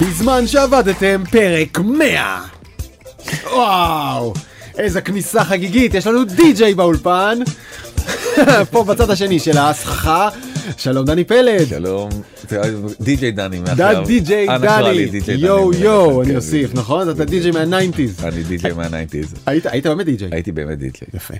בזמן שעבדתם פרק 100. וואו, איזה כניסה חגיגית, יש לנו די-ג'יי באולפן. פה בצד השני של הסככה, שלום דני פלד. שלום, די.ג'יי דני מעכשיו. די.ג'יי דני, דני יואו יואו, אני אוסיף, נכון? אתה די.ג'יי מה nineties. אני די.ג'יי מה nineties. היית באמת די.ג'יי. הייתי באמת די.ג'יי. יפה.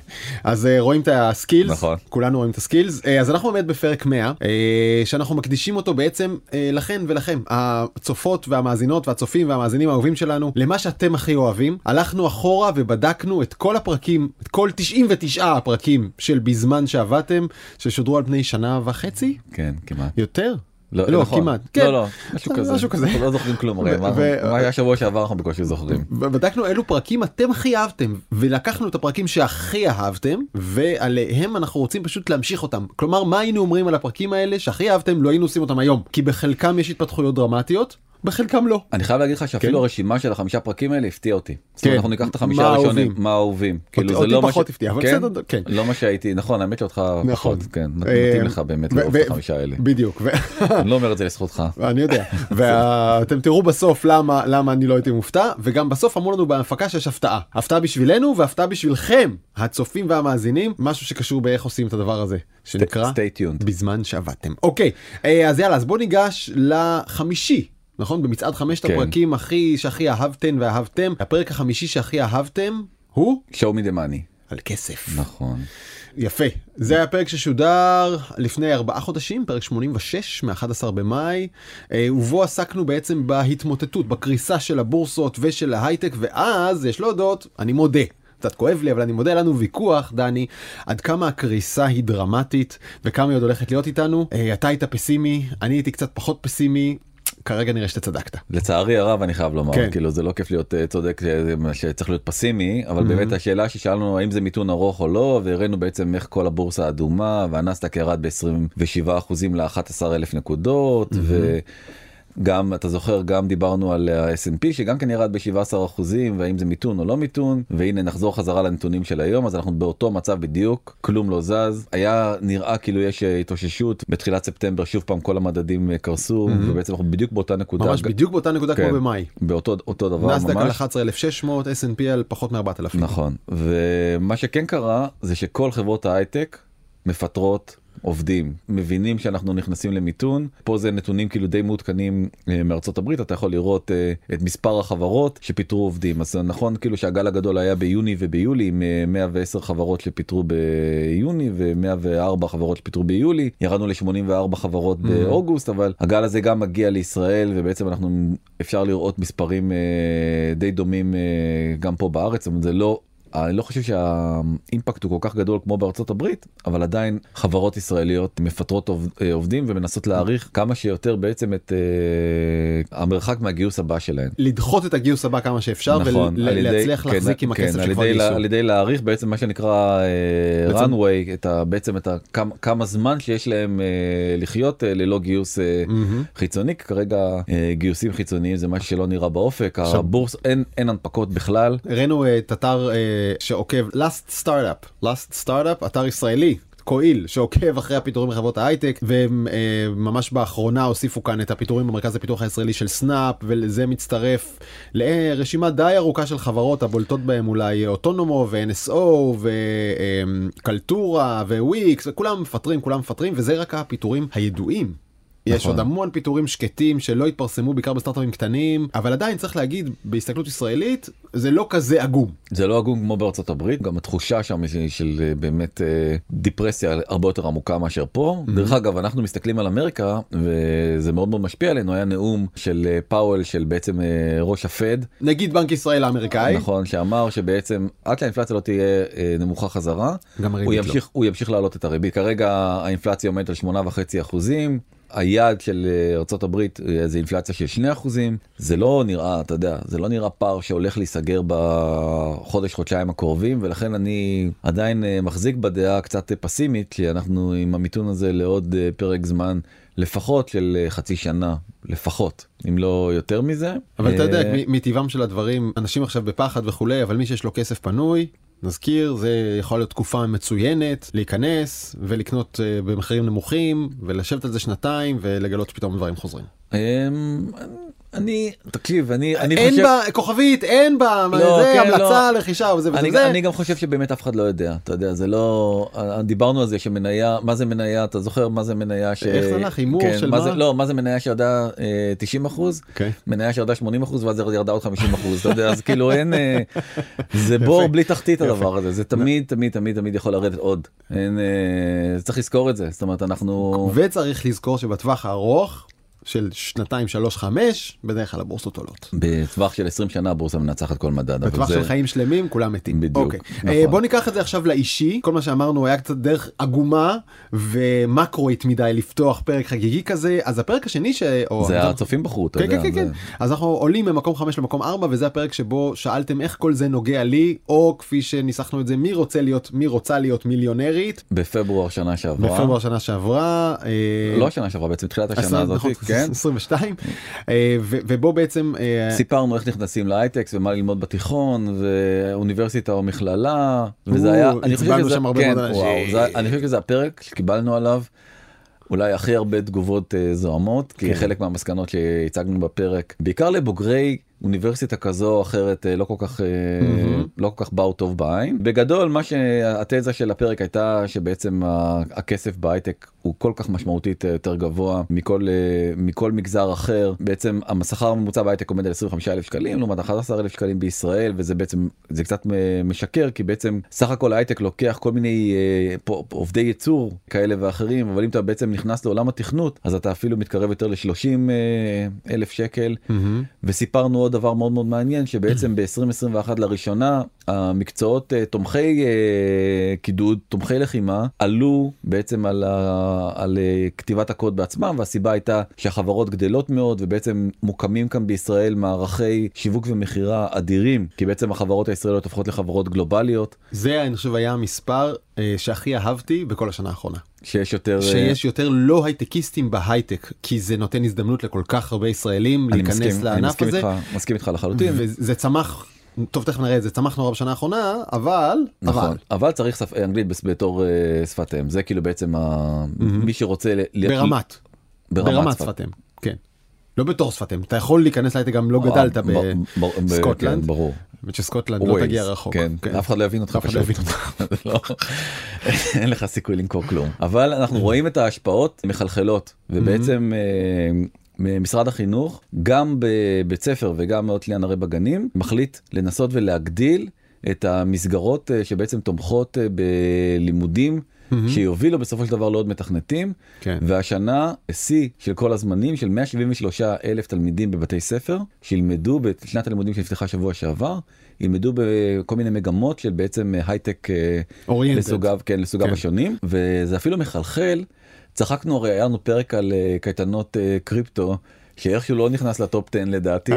אז אה, רואים את ה skills, נכון. כולנו רואים את הסקילס. אה, אז אנחנו באמת בפרק 100, אה, שאנחנו מקדישים אותו בעצם אה, לכן ולכם, הצופות והמאזינות והצופים והמאזינים האהובים שלנו, למה שאתם הכי אוהבים. הלכנו אחורה ובדקנו את כל הפרקים, את כל 99 הפרקים של בזמן שעבדתם, ששודרו על פני שנה וחצי? כן, כמעט. יותר? לא, לא, נכון. כמעט. כן. לא, לא, משהו כזה. משהו כזה. אנחנו לא זוכרים כלום, הרי מה היה שבוע שעבר אנחנו בקושי זוכרים. בדקנו אילו פרקים אתם הכי אהבתם ולקחנו את הפרקים שהכי אהבתם ועליהם אנחנו רוצים פשוט להמשיך אותם כלומר מה היינו אומרים על הפרקים האלה שהכי אהבתם לא היינו עושים אותם היום כי בחלקם יש התפתחויות דרמטיות בחלקם לא. אני חייב להגיד לך שאפילו כן. הרשימה של החמישה פרקים האלה הפתיע אותי. זאת כן. אומרת, אנחנו ניקח את החמישה הראשונים? מה האהובים. כאילו זה אותי לא מה פחות הפתיע, אבל כן? בסדר, כן. לא מה שהייתי, נכון, האמת שאותך נכון. פחות, כן, מתאים לך באמת לאהוב את החמישה האלה. בדיוק אני לא אומר את זה לזכותך. אני יודע ואתם תראו בסוף למה למה אני לא הייתי מופתע וגם בסוף אמרו לנו בהפקה שיש הפתעה הפתעה בשבילנו והפתעה בשבילכם הצופים והמאזינים משהו שקשור באיך עושים את הדבר הזה שנקרא stay tuned. בזמן שעבדתם אוקיי אה, אז יאללה אז בוא ניגש לחמישי. נכון במצעד חמשת כן. הפרקים הכי שהכי אהבתם ואהבתם הפרק החמישי שהכי אהבתם הוא show me the money. על כסף נכון. יפה זה היה פרק ששודר לפני ארבעה חודשים פרק 86 מ-11 במאי אה, ובו עסקנו בעצם בהתמוטטות בקריסה של הבורסות ושל ההייטק ואז יש להודות אני מודה. קצת כואב לי אבל אני מודה לנו ויכוח דני עד כמה הקריסה היא דרמטית וכמה היא עוד הולכת להיות איתנו אה, אתה היית פסימי אני הייתי קצת פחות פסימי כרגע נראה שאתה צדקת. לצערי הרב אני חייב לומר כן. כאילו זה לא כיף להיות אה, צודק מה שצריך להיות פסימי אבל באמת השאלה ששאלנו האם זה מיתון ארוך או לא והראינו בעצם איך כל הבורסה אדומה והנסדק ירד ב-27 אחוזים ל-11 אלף נקודות וגם אתה זוכר גם דיברנו על ה-S&P שגם כן ירד ב-17 אחוזים והאם זה מיתון או לא מיתון והנה נחזור חזרה לנתונים של היום אז אנחנו באותו מצב בדיוק כלום לא זז היה נראה כאילו יש אה, התאוששות בתחילת ספטמבר שוב פעם כל המדדים אה, קרסו ובעצם אנחנו בדיוק באותה נקודה. ממש בדיוק באותה נקודה כן. כמו במאי. באותו אותו דבר נסדק על ממש 11,600 S&P על פחות מ-4,000. נכון ומה שכן קרה זה שכל חברות ההייטק מפטרות עובדים מבינים שאנחנו נכנסים למיתון. פה זה נתונים כאילו די מעודכנים אה, מארצות הברית. אתה יכול לראות אה, את מספר החברות שפיטרו עובדים. אז נכון כאילו שהגל הגדול היה ביוני וביולי עם אה, 110 חברות שפיטרו ביוני ו104 חברות שפיטרו ביולי. ירדנו ל84 חברות באוגוסט אבל הגל הזה גם מגיע לישראל ובעצם אנחנו אפשר לראות מספרים אה, די דומים אה, גם פה בארץ אבל זה לא אני לא חושב שהאימפקט הוא כל כך גדול כמו בארצות הברית אבל עדיין חברות ישראליות מפטרות אה, עובדים ומנסות להעריך כמה שיותר בעצם את אה, המרחק מהגיוס הבא שלהן. לדחות את הגיוס הבא כמה שאפשר נכון, ולהצליח כן, להחזיק עם כן, הכסף על שכבר גייסו. על ידי להעריך בעצם מה שנקרא אה, בעצם- runway את ה, בעצם את ה, כמה, כמה זמן שיש להם אה, לחיות אה, ללא גיוס אה, מהמם. חיצוני כרגע אה, גיוסים חיצוניים זה משהו שלא נראה באופק עכשיו- הבורסה אין אין הנפקות בכלל הראינו אה, את אתר אה, שעוקב last startup last startup אתר ישראלי. קויל שעוקב אחרי הפיטורים בחברות ההייטק וממש באחרונה הוסיפו כאן את הפיטורים במרכז הפיתוח הישראלי של סנאפ ולזה מצטרף לרשימה די ארוכה של חברות הבולטות בהם אולי אוטונומו ו-NSO וקלטורה וויקס וכולם מפטרים כולם מפטרים וזה רק הפיטורים הידועים. יש נכון. עוד המון פיטורים שקטים שלא התפרסמו בעיקר בסטארט-אפים קטנים אבל עדיין צריך להגיד בהסתכלות ישראלית זה לא כזה עגום. זה לא עגום כמו בארצות הברית גם התחושה שם היא של אה, באמת אה, דיפרסיה הרבה יותר עמוקה מאשר פה דרך אגב אנחנו מסתכלים על אמריקה וזה מאוד מאוד משפיע עלינו היה נאום של אה, פאוול של בעצם ראש הפד נגיד בנק ישראל האמריקאי. נכון שאמר שבעצם עד שהאינפלציה לא תהיה נמוכה חזרה גם הוא לא. ימשיך הוא ימשיך להעלות את הריבית כרגע האינפלציה עומדת על שמונה וחצי אחוזים. היעד של אה, ארה"ב זה אינפלציה של 2 אחוזים זה לא נראה אתה יודע זה לא נראה פער שהולך להיסגר בחודש חודשיים הקרובים ולכן אני עדיין אה, מחזיק בדעה קצת פסימית שאנחנו עם המיתון הזה לעוד אה, פרק זמן לפחות של אה, חצי שנה לפחות אם לא יותר מזה. אבל אתה יודע אה, מטבעם של הדברים אנשים עכשיו בפחד וכולי אבל מי שיש לו כסף פנוי נזכיר זה יכול להיות תקופה מצוינת להיכנס ולקנות אה, במחירים נמוכים ולשבת על זה שנתיים ולגלות שפתאום דברים חוזרים. אני תקשיב אני אני אין חושב בה כוכבית אין בה לא, זה כן, המלצה לרכישה וזה וזה אני, וזה. אני גם חושב שבאמת אף אחד לא יודע אתה יודע זה לא אה, דיברנו על זה שמניה מה זה מניה אתה זוכר מה זה מניה ש... איך זה הלך? הימור כן, של מה? זה, לא מה זה מניה שירדה אה, 90 אחוז אוקיי. מניה שירדה 80 אחוז ואז ירדה עוד 50 אחוז אתה יודע אז כאילו אין אה, זה בור בלי תחתית הדבר הזה זה תמיד תמיד תמיד תמיד יכול לרדת עוד אין אה, צריך לזכור את זה זאת אומרת אנחנו וצריך לזכור שבטווח הארוך של שנתיים שלוש חמש בדרך כלל הבורסות עולות. בטווח של 20 שנה הבורסה מנצחת כל מדד בטווח זה של חיים שלמים כולם מתים. בדיוק, אוקיי. נכון. אה, בוא ניקח את זה עכשיו לאישי כל מה שאמרנו היה קצת דרך עגומה ומקרואית מדי לפתוח פרק חגיגי כזה אז הפרק השני ש... או- זה הצופים בחרו אתה כן יודע. כן כן, כן. זה- אז אנחנו עולים ממקום 5 למקום 4 וזה הפרק שבו שאלתם איך כל זה נוגע לי או כפי שניסחנו את זה מי רוצה להיות מי רוצה להיות מיליונרית בפברואר שנה שעברה. בפברואר שנה שעברה. אה, לא השנה שעברה בעצם תחילת השנה הזאת נכון, כן 22 אה, ובו בעצם אה, סיפרנו איך נכנסים להייטקס ומה ללמוד בתיכון ואוניברסיטה או מכללה וזה היה אני חושב שזה כן. וואו, זה- אני חושב שזה הפרק שקיבלנו עליו. אולי הכי הרבה תגובות אה, זוהמות כי כן. חלק מהמסקנות שהצגנו בפרק בעיקר לבוגרי אוניברסיטה כזו או אחרת אה, לא כל כך אה, לא כל כך באו טוב בעין. בגדול מה שהתזה של הפרק הייתה שבעצם הכסף בהייטק הוא כל כך משמעותית אה, יותר גבוה מכל מכל מגזר אחר. בעצם השכר הממוצע בהייטק עומד על 25 אלף שקלים לעומת 11 אלף שקלים בישראל וזה בעצם זה קצת משקר כי בעצם סך הכל ההייטק לוקח כל מיני עובדי ייצור כאלה ואחרים אבל אם אתה בעצם נכנס לעולם התכנות אז אתה אפילו מתקרב יותר ל-30 אלף שקל. מהמם. וסיפרנו עוד דבר מאוד מאוד מעניין שבעצם ב-2021 לראשונה המקצועות אה, תומכי אה, קידוד תומכי לחימה עלו בעצם על, ה, על אה, כתיבת הקוד בעצמם והסיבה הייתה שהחברות גדלות מאוד ובעצם מוקמים כאן בישראל מערכי שיווק ומכירה אדירים כי בעצם החברות הישראליות הופכות לחברות גלובליות זה אני חושב היה המספר שהכי אהבתי בכל השנה האחרונה. שיש יותר אה, שיש יותר לא הייטקיסטים בהייטק כי זה נותן הזדמנות לכל כך הרבה ישראלים אני להיכנס מסכים, אני לענף מסכים הזה. איתך, מסכים איתך לחלוטין. וזה צמח טוב תכף נראה את זה צמח נורא בשנה האחרונה אבל נכון אבל. אבל צריך שפ... אנגלית בתור אה, שפת אם. זה כאילו בעצם ה... מי שרוצה ל... ברמת. ברמת ברמת שפת אם. לא בתור שפת אם אתה יכול להיכנס להייטק גם לא גדלת ב- ב- בסקוטלנד. כן, ברור. האמת שסקוטלנד לא תגיע רחוק. כן, אף אחד לא יבין אותך לא פשוט. לא, אין לך סיכוי למכור כלום אבל אנחנו רואים את ההשפעות מחלחלות ובעצם אה, משרד החינוך גם בבית ספר וגם מאות ליאן הרי בגנים מחליט לנסות ולהגדיל את המסגרות אה, שבעצם תומכות אה, בלימודים שיובילו בסופו של דבר לעוד מתכנתים כן. והשנה שיא של כל הזמנים של 173 אלף תלמידים בבתי ספר שילמדו בשנת הלימודים שנפתחה שבוע שעבר ילמדו בכל מיני מגמות של בעצם הייטק אה, Oriented. לסוגיו כן לסוגיו כן. השונים וזה אפילו מחלחל צחקנו הרי היה לנו פרק על אה, קייטנות אה, קריפטו שאיכשהו לא נכנס לטופ 10 לדעתי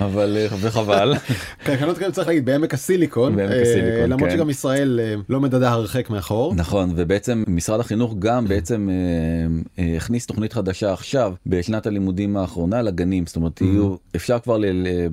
אבל אה, וחבל קייטנות כאלה צריך להגיד בעמק הסיליקון אה, למרות כן. שגם ישראל אה, לא מדדה הרחק מאחור. נכון ובעצם משרד החינוך גם בעצם אה, אה, הכניס תוכנית חדשה עכשיו בשנת הלימודים האחרונה לגנים זאת אומרת יהיו אפשר כבר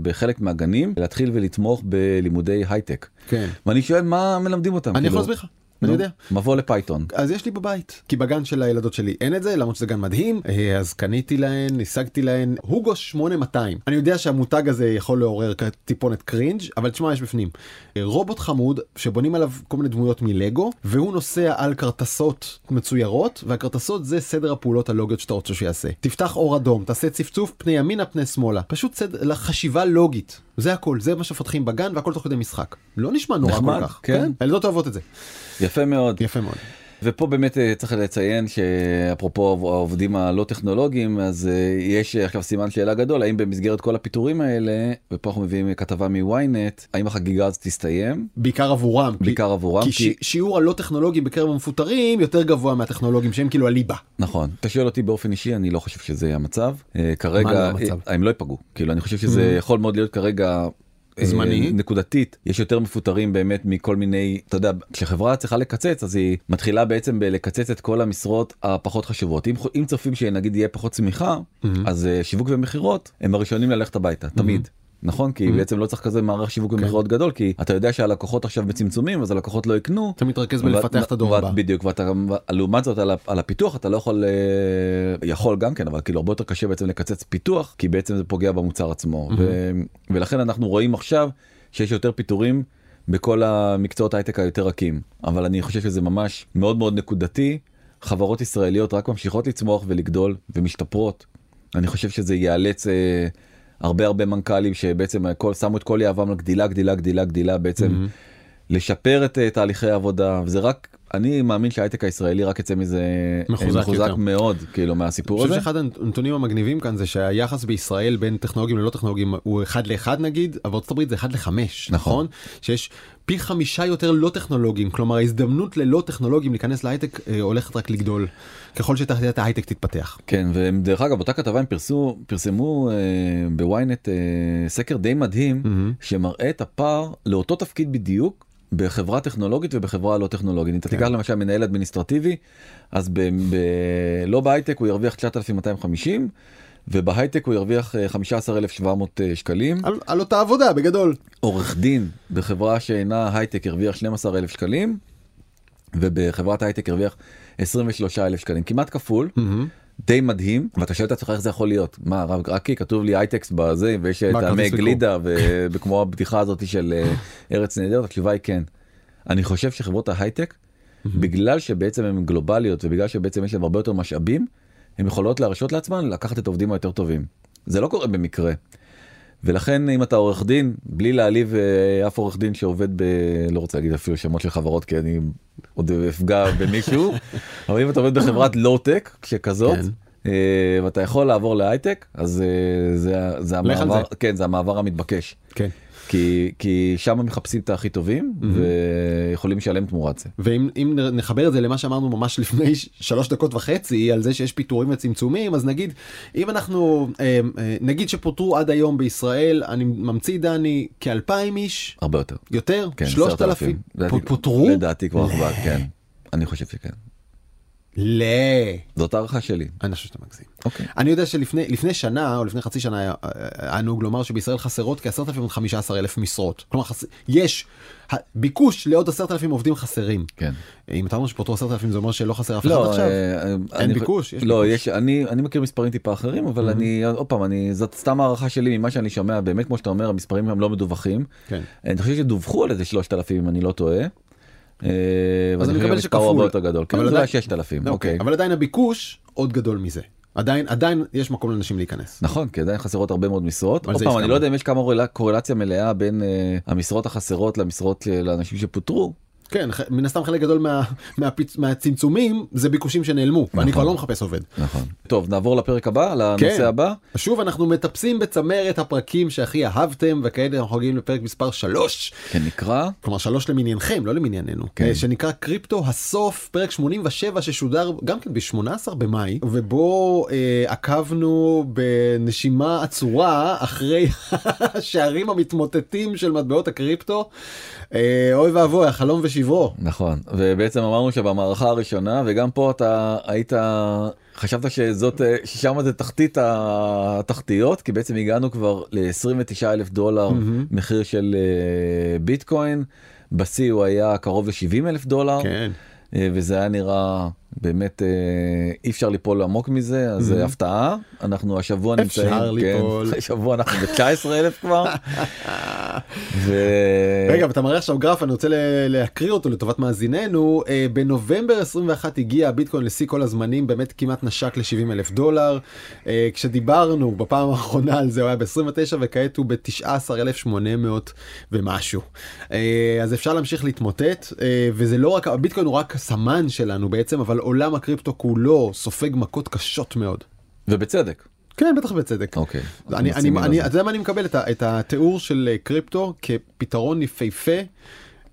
בחלק מהגנים להתחיל ולתמוך בלימודי הייטק כן. ואני שואל מה מלמדים אותם אני יכול כאילו? להסביר לך. אני יודע. מבוא לפייתון. אז יש לי בבית כי בגן של הילדות שלי אין את זה למרות שזה גן מדהים. אה, אז קניתי להן השגתי להן. הוגו 8200 אני יודע שהמותג הזה יכול לעורר טיפונת cringe אבל תשמע יש בפנים. אה, רובוט חמוד שבונים עליו כל מיני דמויות מלגו והוא נוסע על כרטסות מצוירות והכרטסות זה סדר הפעולות הלוגיות שאתה רוצה שיעשה תפתח אור אדום תעשה צפצוף פני ימינה פני שמאלה. פשוט סדר לחשיבה לוגית. זה הכל זה מה שמפתחים בגן והכל תוך כדי משחק. לא נשמע נורא נחמד, כל כך. כן. הילדות אוהבות את זה יפה מאוד יפה מאוד. ופה באמת אה, צריך לציין שאפרופו העובדים הלא טכנולוגיים אז אה, יש עכשיו סימן שאלה גדול האם במסגרת כל הפיטורים האלה ופה אנחנו מביאים כתבה מוויינט האם החגיגה הזאת תסתיים בעיקר עבורם. כי- בעיקר עבורם כי כי ש- שיעור הלא טכנולוגי בקרב המפוטרים יותר גבוה מהטכנולוגים שהם כאילו הליבה. נכון אתה שואל אותי באופן אישי אני לא חושב שזה המצב אה, מה כרגע לא המצב? אה, הם לא ייפגעו כאילו אני חושב שזה יכול מאוד להיות כרגע. אה, זמני. נקודתית יש יותר מפוטרים באמת מכל מיני אתה יודע כשחברה צריכה לקצץ אז היא מתחילה בעצם בלקצץ את כל המשרות הפחות חשובות. אם אם צופים שנגיד יהיה פחות צמיחה אז אה, שיווק ומכירות הם הראשונים ללכת הביתה תמיד נכון כי Mhm. בעצם לא צריך כזה מערך שיווק ומכירות גדול כי אתה יודע שהלקוחות עכשיו בצמצומים אז הלקוחות לא יקנו. אתה מתרכז בלפתח את הדור הבא. בדיוק ואתה לעומת זאת על, על הפיתוח אתה לא יכול אה, יכול גם כן אבל כאילו הרבה יותר קשה בעצם לקצץ פיתוח כי בעצם זה פוגע במוצר עצמו ו, ולכן אנחנו רואים עכשיו שיש יותר פיטורים בכל המקצועות הייטק היותר רכים אבל אני חושב שזה ממש מאוד מאוד נקודתי חברות ישראליות רק ממשיכות לצמוח ולגדול ומשתפרות. אני חושב שזה יאלץ אה, הרבה הרבה מנכ"לים שבעצם הכל שמו את כל יהבם לגדילה גדילה גדילה גדילה בעצם לשפר את אה, תהליכי העבודה וזה רק אני מאמין שההייטק הישראלי רק יצא מזה אה, מחוזק יותר. מאוד כאילו מהסיפור אני הזה. חושב שאחד הנתונים המגניבים כאן זה שהיחס בישראל בין טכנולוגים ללא טכנולוגים הוא אחד לאחד נגיד, אבל בארצות הברית זה אחד לחמש, נכון. נכון? שיש פי חמישה יותר לא טכנולוגים, כלומר ההזדמנות ללא טכנולוגים להיכנס להייטק אה, הולכת רק לגדול, ככל שתעשיית ההייטק תתפתח. כן ודרך אגב אותה כתבה הם פרסו פרסמו אה, בוויינט אה, סקר די מדהים מהמם. שמראה את הפער לאותו תפקיד בדיוק בחברה טכנולוגית ובחברה לא טכנולוגית. אם אתה כן. תיקח למשל מנהל אדמיניסטרטיבי אז ב, ב, לא בהייטק הוא ירוויח 9,250 ובהייטק הוא ירוויח אה, 15,700 אה, שקלים. על, על אותה עבודה בגדול. עורך דין בחברה שאינה הייטק הרוויח 12,000 שקלים ובחברת הייטק הרוויח 23,000 שקלים כמעט כפול. מהמם. די מדהים ואתה שואל את עצמך איך זה יכול להיות מה רק, רק כי כתוב לי הייטק בזה ויש טעמי כרטיס ביקור? גלידה וכמו הבדיחה הזאת של אה, ארץ נהדרת התשובה היא כן. אני חושב שחברות ההייטק בגלל שבעצם הן גלובליות ובגלל שבעצם יש להן הרבה יותר משאבים הן יכולות להרשות לעצמן לקחת את העובדים היותר טובים. זה לא קורה במקרה. ולכן אם אתה עורך דין בלי להעליב אה, אף עורך דין שעובד ב... לא רוצה להגיד אפילו שמות של חברות כי אני עוד אפגע במישהו אבל אם אתה עובד בחברת לואו-טק שכזאת כן. אה, ואתה יכול לעבור להייטק אז אה, זה, זה על המעבר זה. כן זה המעבר המתבקש כן. כי כי שם מחפשים את הכי טובים ויכולים לשלם תמורת זה. ואם אם נחבר את זה למה שאמרנו ממש לפני שלוש דקות וחצי על זה שיש פיטורים וצמצומים אז נגיד אם אנחנו אה, אה, נגיד שפוטרו עד היום בישראל אני ממציא דני כאלפיים איש הרבה יותר. יותר כן, שלושת 10,000. אלפים פוטרו לדעתי כבר כן. אני חושב שכן. ל... זאת הערכה שלי. אני חושב שאתה מגזים. אוקיי. אני יודע שלפני לפני שנה או לפני חצי שנה היה- היה נהוג לומר שבישראל חסרות כ-10,000 עד 15,000 משרות. כלומר חס... יש ה- ביקוש לעוד 10,000 עובדים חסרים. כן. אם אתה אומר שפוטרו 10,000 זה אומר שלא חסר אף אחד לא, עכשיו. אה, אין אני- ביקוש? יש לא, ביקוש. יש, אני, אני מכיר מספרים טיפה אחרים, אבל אני, עוד פעם, אני, זאת סתם הערכה שלי ממה שאני שומע, באמת כמו שאתה אומר, המספרים הם לא מדווחים. כן. אני חושב שדווחו על איזה 3,000 אם אני לא טועה. אה, אז אני מקבל הוא הרבה שכפול. יותר גדול. כן, אבל זה היה 6,000, אוקיי. אבל עדיין הביקוש עוד גדול מזה. עדיין עדיין יש מקום לאנשים להיכנס. נכון, כי עדיין חסרות הרבה מאוד משרות. עוד פעם, אני. לא יודע אם יש כמה קורלציה מלאה בין אה, המשרות החסרות למשרות אה, לאנשים שפוטרו. כן מן הסתם חלק גדול מה, מהפיצ... מהצמצומים זה ביקושים שנעלמו ואני כבר נכון. לא מחפש עובד. נכון. טוב, נעבור לפרק הבא, לנושא כן. הבא. שוב אנחנו מטפסים בצמרת הפרקים שהכי אהבתם וכעת אנחנו מגיעים לפרק מספר 3 כן, נקרא. כלומר 3 למניינכם לא למנייננו כן. אה, שנקרא קריפטו הסוף פרק 87 ששודר גם כן ב-18 במאי ובו אה, עקבנו בנשימה עצורה אחרי השערים המתמוטטים של מטבעות הקריפטו. אה, אוי ואבוי החלום ושברו. נכון ובעצם אמרנו שבמערכה הראשונה וגם פה אתה היית חשבת שזאת ששם זה תחתית התחתיות כי בעצם הגענו כבר ל-29 אלף דולר מהמם. מחיר של אה, ביטקוין בשיא הוא היה קרוב ל-70 אלף דולר כן. אה, וזה היה נראה באמת אה, אי אפשר ליפול עמוק מזה אז מהמם. אה, הפתעה אנחנו השבוע אפשר נמצאים ליפול. כן, השבוע אנחנו ב-19 אלף כבר. ו- רגע ואתה מראה עכשיו גרף אני רוצה להקריא אותו לטובת מאזיננו אה, בנובמבר 21 הגיע הביטקוין לשיא כל הזמנים באמת כמעט נשק ל-70 אלף דולר כשדיברנו בפעם האחרונה על זה הוא היה ב-29 וכעת הוא ב-19,800 ומשהו אז אפשר להמשיך להתמוטט וזה לא רק הביטקוין הוא רק הסמן שלנו בעצם אבל עולם הקריפטו כולו סופג מכות קשות מאוד. ובצדק. כן בטח בצדק. אוקיי. אני, אני, אני, זה. אתה יודע מה אני מקבל את, ה- את התיאור של אה, קריפטו כפתרון יפהפה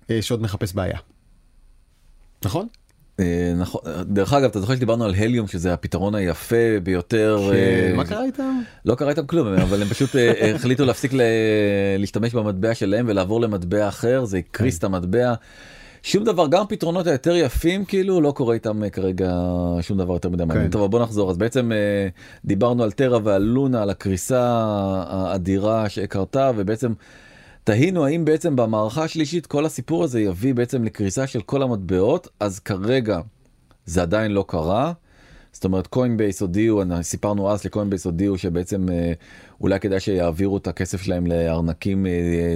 אה, שעוד מחפש בעיה. נכון? אה, נכון דרך אגב אתה זוכר שדיברנו על הליום שזה הפתרון היפה ביותר מה קרה איתם? לא קרה איתם כלום אבל הם פשוט החליטו להפסיק להשתמש במטבע שלהם ולעבור למטבע אחר זה הקריס את המטבע. שום דבר גם הפתרונות היותר יפים כאילו לא קורה איתם אה, כרגע שום דבר יותר מדי מעניין. טוב בוא נחזור אז בעצם אה, דיברנו על טרה ועל לונה על הקריסה האדירה שקרתה ובעצם. תהינו האם בעצם במערכה השלישית כל הסיפור הזה יביא בעצם לקריסה של כל המטבעות אז כרגע זה עדיין לא קרה. זאת אומרת קוינבייס הודיעו, סיפרנו אז לקוינבייס הודיעו שבעצם אה, אולי כדאי שיעבירו את הכסף שלהם לארנקים אה,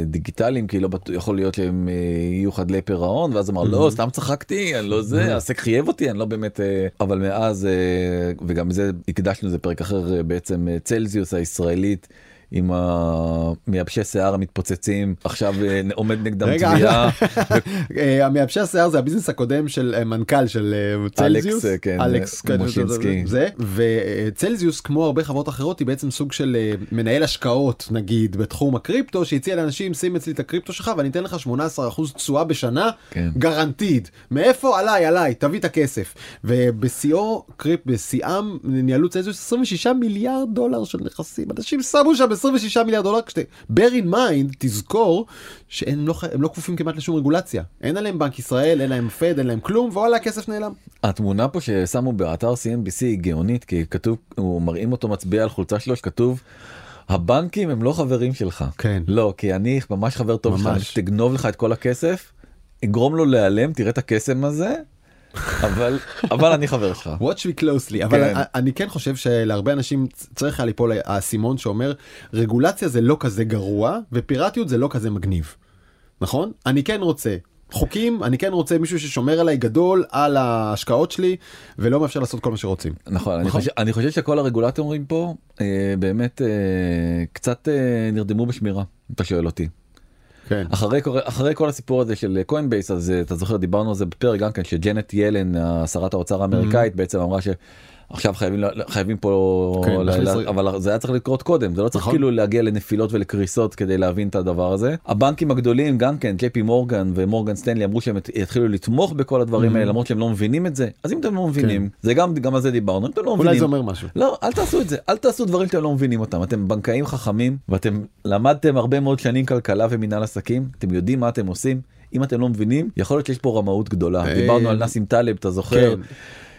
דיגיטליים כי לא בטוח יכול להיות שהם אה, יהיו חדלי פירעון ואז אמר לא סתם צחקתי אני לא זה ה-SEC חייב אותי אני לא באמת אבל מאז וגם זה הקדשנו איזה פרק אחר בעצם צלזיוס הישראלית. עם המייבשי שיער המתפוצצים עכשיו אה, עומד נגדם תביעה. אה, המייבשי השיער זה הביזנס הקודם של אה, מנכ"ל של צלזיוס, אלכס כן, משינסקי, וצלזיוס כמו הרבה חברות אחרות היא בעצם סוג של מנהל השקעות נגיד בתחום הקריפטו שהציע לאנשים שים אצלי את הקריפטו שלך ואני אתן לך 18% תשואה בשנה כן. guaranteed. מאיפה? עליי עליי תביא את הכסף. ובשיאו קריפ בשיאם ניהלו צלזיוס 26 מיליארד דולר של נכסים. אנשים שמו שם 26 מיליארד דולר, כשאתה, bear in mind, תזכור שהם לא, לא כפופים כמעט לשום רגולציה. אין עליהם בנק ישראל, אין להם פד, אין להם כלום, ווואלה הכסף נעלם. התמונה פה ששמו באתר CNBC היא גאונית, כי כתוב, הוא מראים אותו מצביע על חולצה שלו שכתוב. הבנקים הם לא חברים שלך. כן. לא, כי אני ממש חבר טוב שלך, תגנוב לך את כל הכסף, יגרום לו להיעלם, תראה את הקסם הזה, אבל אבל אני חבר שלך. watch me closely אבל כן. אני כן חושב שלהרבה אנשים צריך היה ליפול האסימון שאומר רגולציה זה לא כזה גרוע ופיראטיות זה לא כזה מגניב. נכון? אני כן רוצה חוקים אני כן רוצה מישהו ששומר עליי גדול על ההשקעות שלי ולא מאפשר לעשות כל מה שרוצים. נכון, נכון? אני, חושב, אני חושב שכל הרגולטורים פה אה, באמת אה, קצת אה, נרדמו בשמירה אתה שואל אותי. כן. אחרי, אחרי כל הסיפור הזה של קוינבייס אז אתה זוכר דיברנו על זה בפרק גם כן שג'נט ילן שרת האוצר האמריקאית mm-hmm. בעצם אמרה ש... עכשיו חייבים חייבים פה כן, לה, אבל זה היה צריך לקרות קודם זה לא צריך נכון. כאילו להגיע לנפילות ולקריסות כדי להבין את הדבר הזה הבנקים הגדולים גם כן ג'יי פי מורגן ומורגן סטנלי אמרו שהם יתחילו לתמוך בכל הדברים mm-hmm. האלה למרות שהם לא מבינים את זה אז אם אתם לא מבינים כן. זה גם גם על זה דיברנו אם אתם לא מבינים אולי זה אומר משהו לא אל תעשו את זה אל תעשו דברים שאתם לא מבינים אותם אתם בנקאים חכמים ואתם למדתם הרבה מאוד שנים כלכלה ומנהל עסקים אתם יודעים מה אתם עושים אם אתם לא מבינים יכול להיות שיש פה רמאות גדולה אה, דיברנו על נאסים טלב אתה זוכר. כן.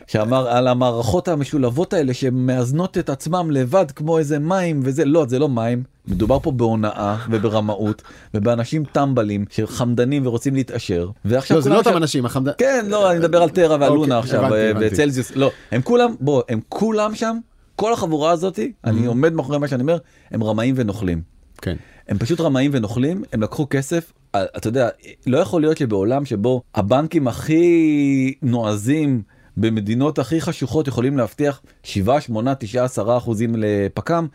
שאמר על המערכות המשולבות האלה שמאזנות את עצמם לבד כמו איזה מים וזה לא זה לא מים מדובר פה בהונאה וברמאות ובאנשים טמבלים שחמדנים ורוצים להתעשר ועכשיו לא, זה לא אותם אנשים החמדנים כן לא אני מדבר על טרה ועל לונה אוקיי, עכשיו וצלזיוס לא הם כולם בוא הם כולם שם כל החבורה הזאתי אני mm-hmm. עומד מאחורי מה שאני אומר הם רמאים ונוכלים. כן. הם פשוט רמאים ונוכלים הם לקחו כסף אתה יודע לא יכול להיות שבעולם שבו הבנקים הכי נועזים במדינות הכי חשוכות יכולים להבטיח 7, 8, 9, 10 אחוזים לפק"ם,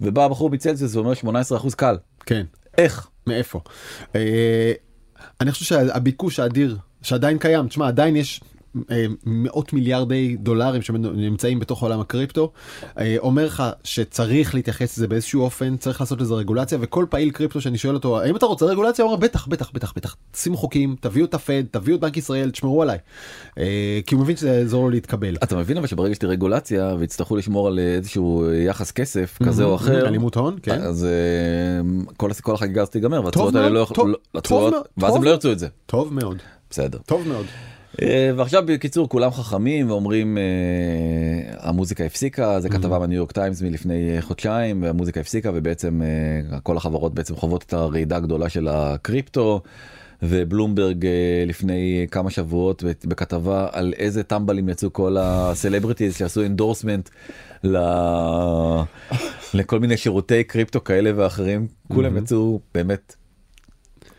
ובא הבחור מצלזיוס ואומר 18 אחוז קל. כן. איך? מאיפה? אה, אני חושב שהביקוש האדיר שעדיין קיים, תשמע עדיין יש מאות מיליארדי דולרים שנמצאים בתוך עולם הקריפטו, אה, אומר לך שצריך להתייחס לזה באיזשהו אופן, צריך לעשות לזה רגולציה, וכל פעיל קריפטו שאני שואל אותו, האם אתה רוצה רגולציה? הוא אומר, בטח, בטח, בטח, בטח, שימו חוקים, תביאו את הפד, תביאו את בנק ישראל, תשמרו עליי. אה, כי הוא מבין שזה יעזור לו להתקבל. אתה מבין אבל שברגע שתהיה רגולציה ויצטרכו לשמור על איזשהו יחס כסף כזה או אחר, אלימות הון, כן. אז כל החגיגה הזאת תיגמר, והתשואות האלה לא יוכלו, ואז הם לא ירצו את זה. טוב מאוד. בסדר. טוב מאוד. אה, ועכשיו בקיצור כולם חכמים ואומרים אה, המוזיקה הפסיקה זה כתבה בניו יורק טיימס מלפני חודשיים והמוזיקה הפסיקה ובעצם אה, כל החברות בעצם חוות את הרעידה הגדולה של הקריפטו. ובלומברג לפני כמה שבועות בכתבה על איזה טמבלים יצאו כל ה celebrities שעשו endorsement לכל מיני שירותי קריפטו כאלה ואחרים כולם יצאו באמת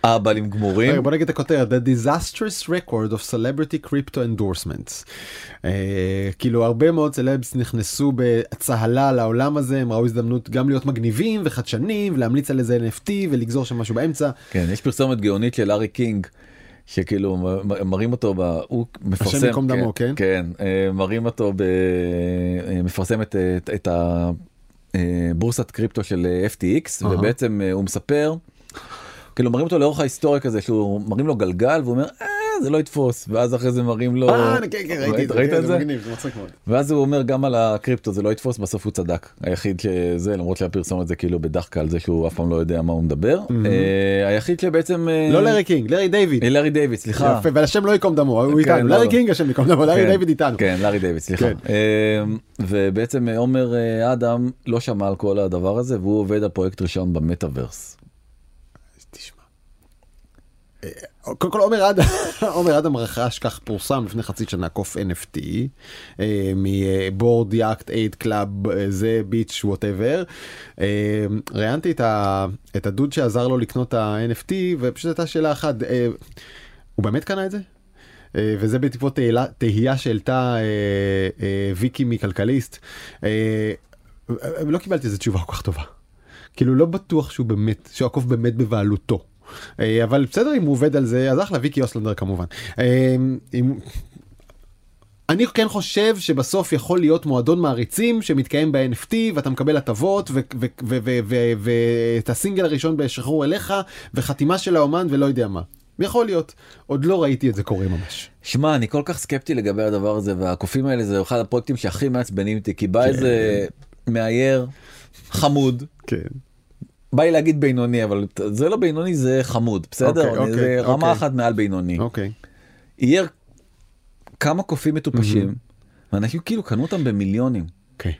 אהבלים גמורים. בוא נגיד את הכותרת, The Disastrous Record of Celebrity Crypto Endorsements. Uh, כאילו הרבה מאוד סלבס נכנסו בצהלה לעולם הזה, הם ראו הזדמנות גם להיות מגניבים וחדשנים ולהמליץ על איזה NFT ולגזור שם משהו באמצע. כן, יש פרסומת גאונית של לארי קינג. שכאילו מראים אותו ב... הוא מפרסם, השם ייקום דמו, כן? כן, אה, מראים אותו ב... אה, מפרסם את, את, את הבורסת קריפטו של FTX uh-huh. ובעצם הוא מספר כאילו מראים אותו לאורך ההיסטוריה כזה שהוא מראים לו גלגל והוא אומר אה, זה לא יתפוס ואז אחרי זה מראים לו אה, כן, כן, ראיתי את זה, ראית כן, את זה מגניב, זה מצחיק מאוד. ואז הוא אומר גם על הקריפטו זה לא יתפוס בסוף הוא צדק היחיד שזה למרות שהפרסומת זה כאילו בדחקה על זה שהוא אף פעם לא יודע מה הוא מדבר אה, היחיד שבעצם אה, לא לארי קינג, לארי דיוויד. אה, לארי דיוויד סליחה יפה, והשם לא ייקום דמו, הוא כן, איתנו. לא, לארי לא. קינג השם ייקום דמו, לארי כן, דיוויד איתנו. כן, לארי דיוויד, סליחה. כן. ובעצם עומר אדם לא שמע על כל הדבר הזה והוא עובד על פרויקט ראשון במטאוורס. אה, קודם כל עומר אדם, עומר אדם רכש כך פורסם לפני חצי שנה קוף NFT אה, מ Bored Yacht Ape Club אה, זה beach whatever. ראיינתי את, את הדוד שעזר לו לקנות את ה-NFT ופשוט הייתה שאלה אחת הוא באמת קנה את זה? וזה תהילה- תהייה שהעלתה ויקי מכלכליסט. לא קיבלתי איזה תשובה כל כך טובה. כאילו לא בטוח שהוא באמת, שהקוף באמת בבעלותו. אה, אבל בסדר אם הוא עובד על זה אז אחלה ויקי אוסלנדר כמובן. אה, אם... אני כן חושב שבסוף יכול להיות מועדון מעריצים שמתקיים ב-NFT ואתה מקבל הטבות ואת הסינגל הראשון בשחרור אליך וחתימה של האומן ולא יודע מה. יכול להיות. עוד לא ראיתי את זה קורה ממש. שמע, אני כל כך סקפטי לגבי הדבר הזה והקופים האלה זה אחד הפרויקטים שהכי מעצבנים אותי כי בא כן. איזה מאייר חמוד. כן. בא לי להגיד בינוני אבל זה לא בינוני זה חמוד בסדר אוקיי, זה אוקיי, רמה אוקיי. אחת מעל בינוני אוקיי. אייר כמה קופים מטופשים ואנשים כאילו קנו אותם במיליונים. אוקיי.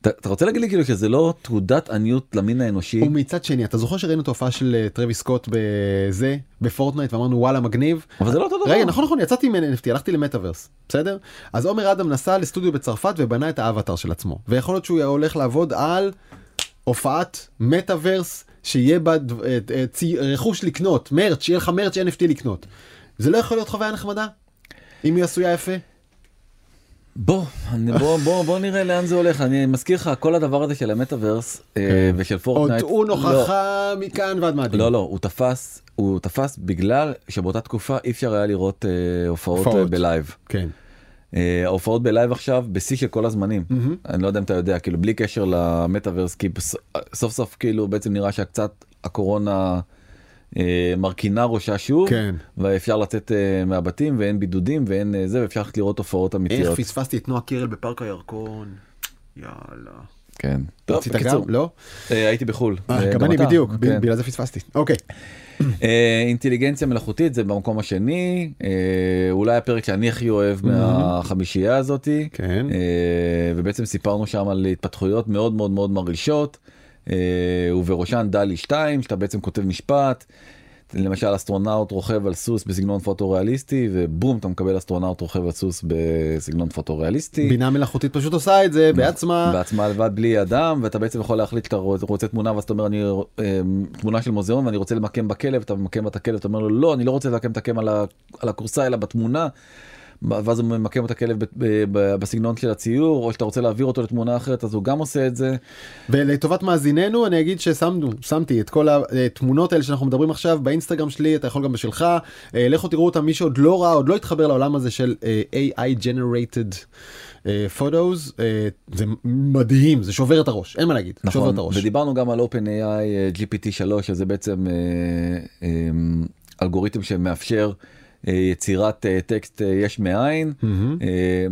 אתה אתה רוצה להגיד לי כאילו שזה לא תעודת עניות למין האנושי? ומצד שני אתה זוכר שראינו את ההופעה של אה, טרוויס סקוט בזה בפורטנייט ואמרנו וואלה מגניב. אבל זה לא אותו דבר. רגע נכון נכון יצאתי עם NFT הלכתי למטאוורס בסדר אז עומר אדם נסע לסטודיו בצרפת ובנה את האבטר של עצמו ויכול להיות שהוא הולך לעבוד על הופעת מטאוורס שיהיה בה אה, אה, צי- רכוש לקנות merch שיהיה לך merch NFT לקנות. זה לא יכול להיות חוויה נחמדה? אם היא עשויה יפה? בוא, בוא, בוא, בוא נראה לאן זה הולך. אני מזכיר לך, כל הדבר הזה של המטאוורס אה, כן. ושל עוד פורטנייט. הוא לא, נוכחה מכאן ועד מאדים. לא, לא, הוא תפס, הוא תפס בגלל שבאותה תקופה אי אפשר היה לראות אה, הופעות הופעות. אה, ב live. כן. אה, ההופעות ב live עכשיו בשיא של כל הזמנים. אני לא יודע אם אתה יודע, כאילו בלי קשר למטאוורס, כי סוף סוף כאילו בעצם נראה שקצת הקורונה אה, מרכינה ראשה שוב, כן. ואפשר לצאת אה, מהבתים ואין בידודים ואין אה, זה, ואפשר לראות הופעות איך אמיתיות. פספסתי את נועה קירל בפארק הירקון. יאללה. כן. טוב, רצית גם? לא? אה, הייתי בחו"ל. אה, גם אני? בדיוק, כן. בגלל זה פספסתי. אוקיי. אה, אינטליגנציה מלאכותית זה במקום השני, אה, אולי הפרק שאני הכי אוהב מהחמישייה הזאתי. כן. אה, ובעצם סיפרנו שם על התפתחויות מאוד מאוד מאוד מרעישות, ובראשן DALL-E 2, שאתה בעצם כותב משפט. למשל אסטרונאוט רוכב על סוס בסגנון פוטו-ריאליסטי ובום אתה מקבל אסטרונאוט רוכב על סוס בסגנון פוטו-ריאליסטי. בינה מלאכותית פשוט עושה את זה בעצמה. בעצמה לבד בלי אדם ואתה בעצם יכול להחליט שאתה רוצ- רוצה תמונה ואז אתה אומר אני אה, תמונה של מוזיאון ואני רוצה למקם בכלב אתה ממקם את הכלב אתה אומר לו לא אני לא רוצה למקם את הכלב על הכורסה אלא בתמונה. ואז הוא ממקם את הכלב בסגנון של הציור או שאתה רוצה להעביר אותו לתמונה אחרת אז הוא גם עושה את זה. ולטובת מאזיננו אני אגיד ששמנו שמתי את כל התמונות האלה שאנחנו מדברים עכשיו באינסטגרם שלי אתה יכול גם בשלך אה, לכו תראו אותם מי שעוד לא ראה עוד לא התחבר לעולם הזה של אה, AI generated אה, photos אה, זה מדהים זה שובר את הראש אין מה להגיד שובר נכון את הראש. ודיברנו גם על OpenAI אה, GPT 3 שזה בעצם אה, אה, אלגוריתם שמאפשר אה, יצירת אה, טקסט אה, יש מאין. אה,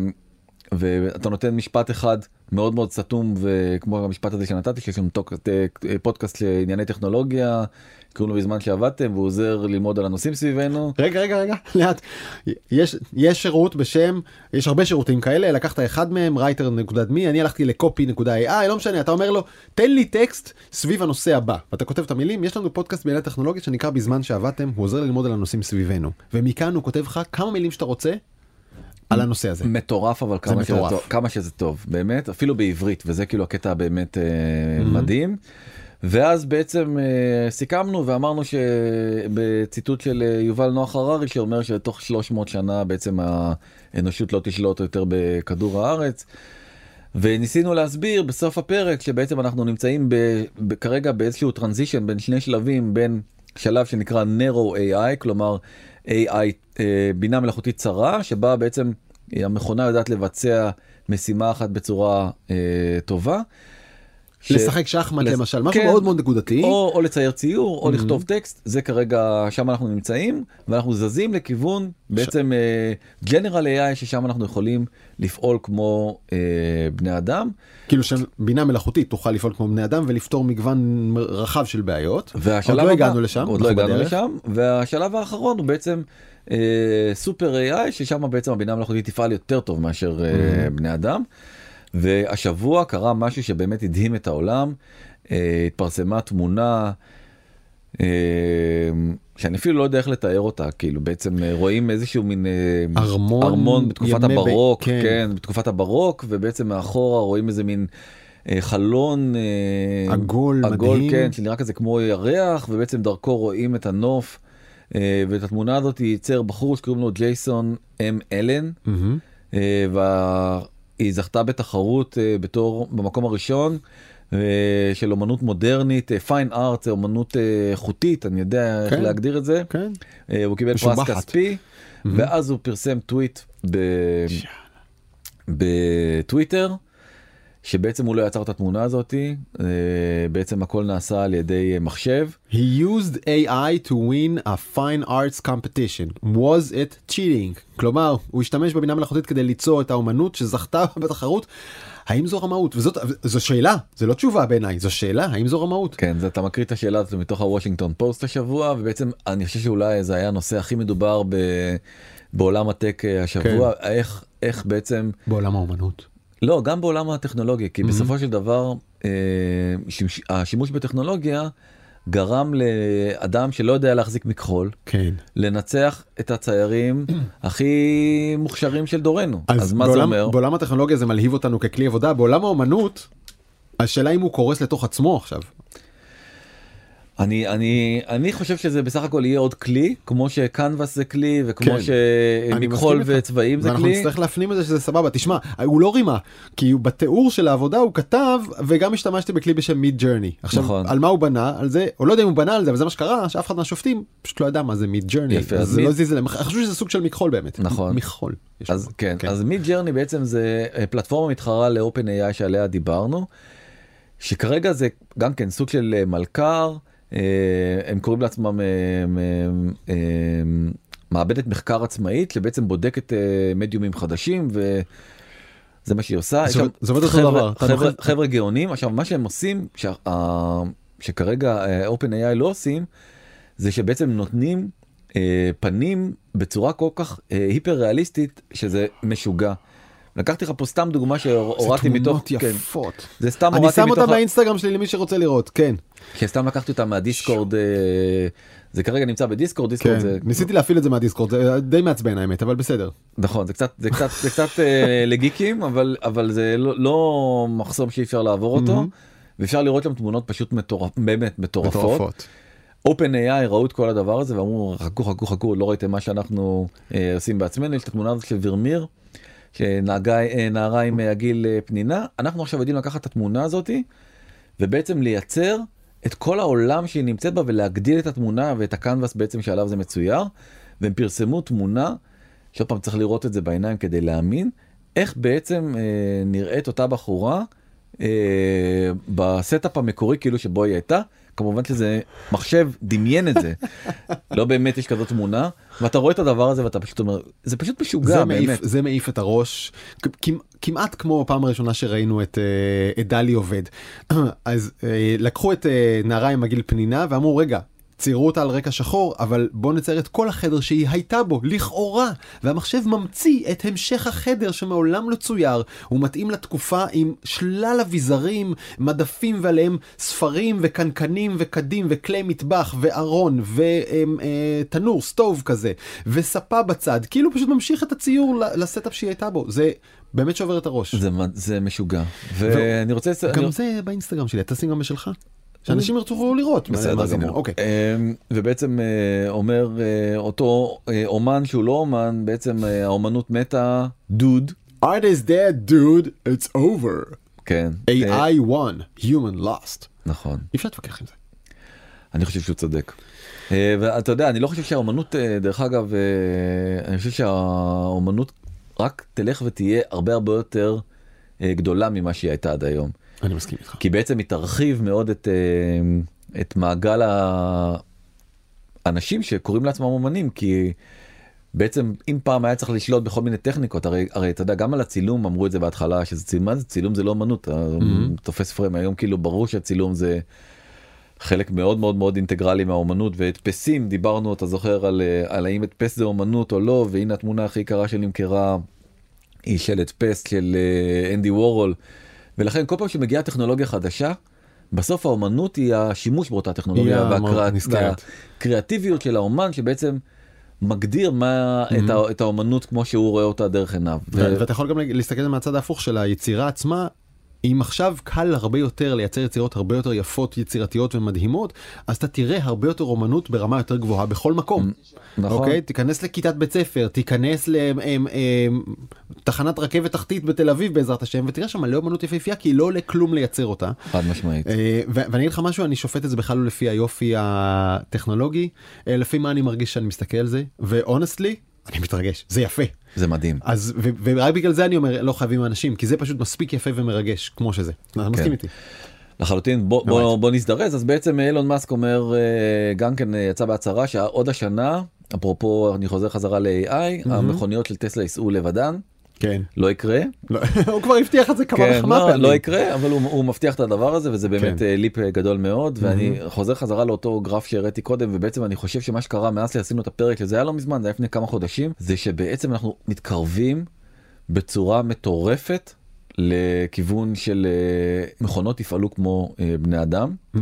ואתה נותן משפט אחד מאוד מאוד סתום וכמו המשפט הזה שנתתי שיש לנו אה, פודקאסט לענייני טכנולוגיה קוראים לו בזמן שעבדתם והוא עוזר ללמוד על הנושאים סביבנו. רגע רגע רגע לאט יש יש שירות בשם יש הרבה שירותים כאלה לקחת אחד מהם writer.me אני הלכתי ל-copy.ai לא משנה אתה אומר לו תן לי טקסט סביב הנושא הבא ואתה כותב את המילים יש לנו פודקאסט בענייני טכנולוגיה שנקרא בזמן שעבדתם הוא עוזר ללמוד על הנושאים סביבנו ומכאן הוא כותב לך כמה מילים שאתה רוצה על הנושא הזה. מטורף אבל כמה שזה, מטורף. טוב, כמה שזה טוב באמת אפילו בעברית וזה כאילו הקטע באמת אה, מדהים. ואז בעצם אה, סיכמנו ואמרנו שבציטוט של אה, יובל נוח הררי שאומר שתוך 300 שנה בעצם האנושות לא תשלוט יותר בכדור הארץ. וניסינו להסביר בסוף הפרק שבעצם אנחנו נמצאים ב, ב, כרגע באיזשהו טרנזישן בין שני שלבים בין שלב שנקרא narrow AI כלומר AI אה, בינה מלאכותית צרה שבה בעצם המכונה יודעת לבצע משימה אחת בצורה אה, טובה. ש- לשחק שחמט לס- למשל, משהו כן. מאוד מאוד נקודתי. או, או לצייר ציור או Mhm. לכתוב טקסט זה כרגע שם אנחנו נמצאים ואנחנו זזים לכיוון בעצם ג'נרל AI ששם אנחנו יכולים לפעול כמו אה, בני אדם כאילו שבינה מלאכותית תוכל לפעול כמו בני אדם ולפתור מגוון רחב של בעיות. עוד לא הגענו לשם, עוד לא הגענו בדרך. לשם והשלב האחרון הוא בעצם סופר AI ששם בעצם הבינה המלאכותית תפעל יותר טוב מאשר אה, Mhm. בני אדם. והשבוע קרה משהו שבאמת הדהים את העולם אה, התפרסמה תמונה. אה, שאני אפילו לא יודע איך לתאר אותה כאילו בעצם אה, רואים איזשהו מין ארמון, ארמון בתקופת ימי ב- הברוק כן. כן בתקופת הברוק ובעצם מאחורה רואים איזה מין חלון עגול, עגול מדהים. כן שנראה כזה כמו ירח ובעצם דרכו רואים את הנוף. ואת התמונה הזאת ייצר בחור שקוראים לו ג'ייסון אם אלן. אה, והיא זכתה בתחרות אה, בתור במקום הראשון אה, של אומנות מודרנית פיין ארט זה אומנות אה, איכותית אני יודע איך כן. להגדיר את זה כן. הוא קיבל פרס משובחת. כספי ואז הוא פרסם טוויט ב... בטוויטר שבעצם הוא לא יצר את התמונה הזאתי אה, בעצם הכל נעשה על ידי אה, מחשב He used AI to win a fine arts competition. Was it cheating? כלומר, הוא השתמש בבינה מלאכותית כדי ליצור את האומנות שזכתה בתחרות. האם זו רמאות? וזאת זו שאלה, זה לא תשובה בעיניי, זו שאלה, האם זו רמאות? כן זה אתה מקריא את השאלה הזאת מתוך הוושינגטון פוסט השבוע ובעצם אני חושב שאולי זה היה הנושא הכי מדובר ב... בעולם הטק אה, השבוע איך איך בעצם בעולם האומנות. לא גם בעולם הטכנולוגיה כי בסופו של דבר אה, שימוש- השימוש בטכנולוגיה גרם לאדם שלא יודע להחזיק מכחול כן. לנצח את הציירים הכי מוכשרים של דורנו אז, אז, מה זה בעולם, אומר בעולם הטכנולוגיה זה מלהיב אותנו ככלי עבודה, בעולם האומנות, השאלה אם הוא קורס לתוך עצמו עכשיו. אני אני אני חושב שזה בסך הכל יהיה עוד כלי כמו שקנבס זה כלי וכמו כן. שמכחול. וצבעים זה כלי. נצטרך להפנים את זה שזה סבבה תשמע הוא לא רימה כי הוא בתיאור של העבודה הוא כתב וגם השתמשתי בכלי בשם Midjourney עכשיו נכון. על מה הוא בנה על זה או לא יודע אם הוא בנה על זה אבל זה מה שקרה שאף אחד מהשופטים פשוט לא ידע מה זה Midjourney אז Mid- לא זיז להם חשבו שזה סוג של מכחול באמת נכון. מכחול. אז פה. כן, אז מיד ג'רני בעצם זה אה, פלטפורמה מתחרה לאופן AI שעליה דיברנו, שכרגע זה גם כן סוג של אה, מלכ"ר, הם קוראים לעצמם אה, אה, אה, מעבדת מחקר עצמאית שבעצם בודקת אה, מדיומים חדשים וזה מה שהיא עושה. זה עובד- אותו דבר, חבר'ה- גאונים, עכשיו מה שהם עושים, שכרגע אופן AI לא עושים, זה שבעצם נותנים אה, פנים בצורה כל כך אה, היפר ריאליסטית שזה משוגע. לקחתי לך פה סתם דוגמה שהורדתי זה מתוך, תמונות כן, יפות. זה סתם אני הורדתי שם אותה מתוך, ה- באינסטגרם שלי למי שרוצה לראות כן שסתם לקחתי אותה מהדיסקורד, אה, זה כרגע נמצא בדיסקורד, דיסקורד כן זה, ניסיתי להפעיל את זה מהדיסקורד זה די מעצבן האמת אבל בסדר. נכון, זה קצת, זה קצת, זה קצת אה, לגיקים, אבל, אבל זה לא, לא מחסום שאי אפשר לעבור אותו. ואפשר לראות שם תמונות פשוט מטורפ, באמת מטורפות. מטורפות. open AI ראו את כל הדבר הזה ואמרו חכו חכו חכו לא ראיתם מה שאנחנו אה, עושים בעצמנו יש את התמונה הזאת של ורמיר שנהגה אה, נערה עם אה, הגיל אה, פנינה. אנחנו עכשיו יודעים לקחת את התמונה הזאתי ובעצם לייצר את כל העולם שהיא נמצאת בה ולהגדיל את התמונה ואת הקנבס בעצם שעליו זה מצויר. והם פרסמו תמונה שעוד פעם צריך לראות את זה בעיניים כדי להאמין איך בעצם אה, נראית אותה בחורה אה, ב setup המקורי כאילו שבו היא הייתה כמובן שזה מחשב דמיין את זה לא באמת יש כזאת תמונה ואתה רואה את הדבר הזה ואתה פשוט אומר זה פשוט משוגע זה מעיף, באמת. זה מעיף את הראש כמעט כמו בפעם הראשונה שראינו את, אה, את DALL-E עובד. אז אה, לקחו את אה, נערה עם עגיל פנינה ואמרו רגע. ציירו אותה על רקע שחור אבל בוא נצייר את כל החדר שהיא הייתה בו לכאורה. והמחשב ממציא את המשך החדר שמעולם לא צויר הוא מתאים לתקופה עם שלל אביזרים מדפים ועליהם ספרים וקנקנים וקדים וכלי מטבח וארון ותנור סטוב כזה וספה בצד. כאילו פשוט ממשיך את הציור לסטאפ שהיא הייתה בו. זה באמת שובר את הראש. זה, זה משוגע. ואני רוצה גם אני- זה באינסטגרם שלי. תשים גם בשלך. שאנשים ירצו לראות. בסדר. גמור. אוקיי. אמ, ובעצם אה, אומר אה, אותו אה, אומן שהוא לא אומן בעצם האומנות מתה דוד Art is dead dude it's over. כן AI won human lost. נכון אי אפשר להתווכח עם זה. אני חושב שהוא צודק. ואתה יודע אני לא חושב שהאומנות דרך אגב אני חושב שהאומנות רק תלך ותהיה הרבה הרבה יותר גדולה ממה שהיא הייתה עד היום. אני מסכים איתך. כי בעצם היא תרחיב מאוד את, אה, את מעגל האנשים שקוראים לעצמם אומנים, כי בעצם אם פעם היה צריך לשלוט בכל מיני טכניקות, הרי, הרי אתה יודע, גם על הצילום אמרו את זה בהתחלה, שזה צילום, זה צילום זה לא אמנות, mm-hmm. תופס פריים, היום כאילו ברור שהצילום זה חלק מאוד מאוד מאוד אינטגרלי מהאומנות, והדפסים, דיברנו, אתה זוכר, על, אה, על האם הדפס זה אומנות או לא, והנה התמונה הכי יקרה שנמכרה היא של הדפס של אה, אנדי וורול. ולכן כל פעם שמגיעה טכנולוגיה חדשה, בסוף האומנות היא השימוש באותה טכנולוגיה והקריאטיביות של האומן שבעצם מגדיר מה mm-hmm. את, ה, את האומנות כמו שהוא רואה אותה דרך עיניו. ו... ואתה יכול גם להסתכל מהצד ההפוך של היצירה עצמה אם עכשיו קל הרבה יותר לייצר יצירות הרבה יותר יפות, יצירתיות ומדהימות, אז אתה תראה הרבה יותר אומנות ברמה יותר גבוהה בכל מקום. נכון. אוקיי? תיכנס לכיתת בית ספר, תיכנס לתחנת רכבת תחתית בתל אביב בעזרת השם, ותראה שם מלא אומנות יפהפייה, כי לא עולה כלום לייצר אותה. חד משמעית. אה, ואני אגיד לך משהו, אני שופט את זה בכלל לא לפי היופי הטכנולוגי, אה, לפי מה אני מרגיש שאני מסתכל על זה, ואונסטלי, אני מתרגש, זה יפה. זה מדהים. אז ורק בגלל זה אני אומר לא חייבים אנשים כי זה פשוט מספיק יפה ומרגש כמו שזה. אתה כן. מסכים איתי. לחלוטין בוא, בוא, בוא נזדרז אז בעצם אילון מאסק אומר אה, גם כן אה, יצא בהצהרה שעוד השנה אפרופו אני חוזר חזרה ל-AI mm-hmm. המכוניות של טסלה ייסעו לבדן. כן. לא יקרה. לא, הוא כבר הבטיח את זה כמה כן, וכמה לא, פעמים. לא יקרה, אבל הוא, הוא מבטיח את הדבר הזה, וזה באמת כן. אה, ליפ אה, גדול מאוד, ואני. חוזר חזרה לאותו גרף שהראיתי קודם, ובעצם אני חושב שמה שקרה מאז שעשינו את הפרק, שזה היה לא מזמן, זה היה לפני כמה חודשים, זה שבעצם אנחנו מתקרבים בצורה מטורפת לכיוון של אה, מכונות יפעלו כמו בני אדם. Mm-hmm.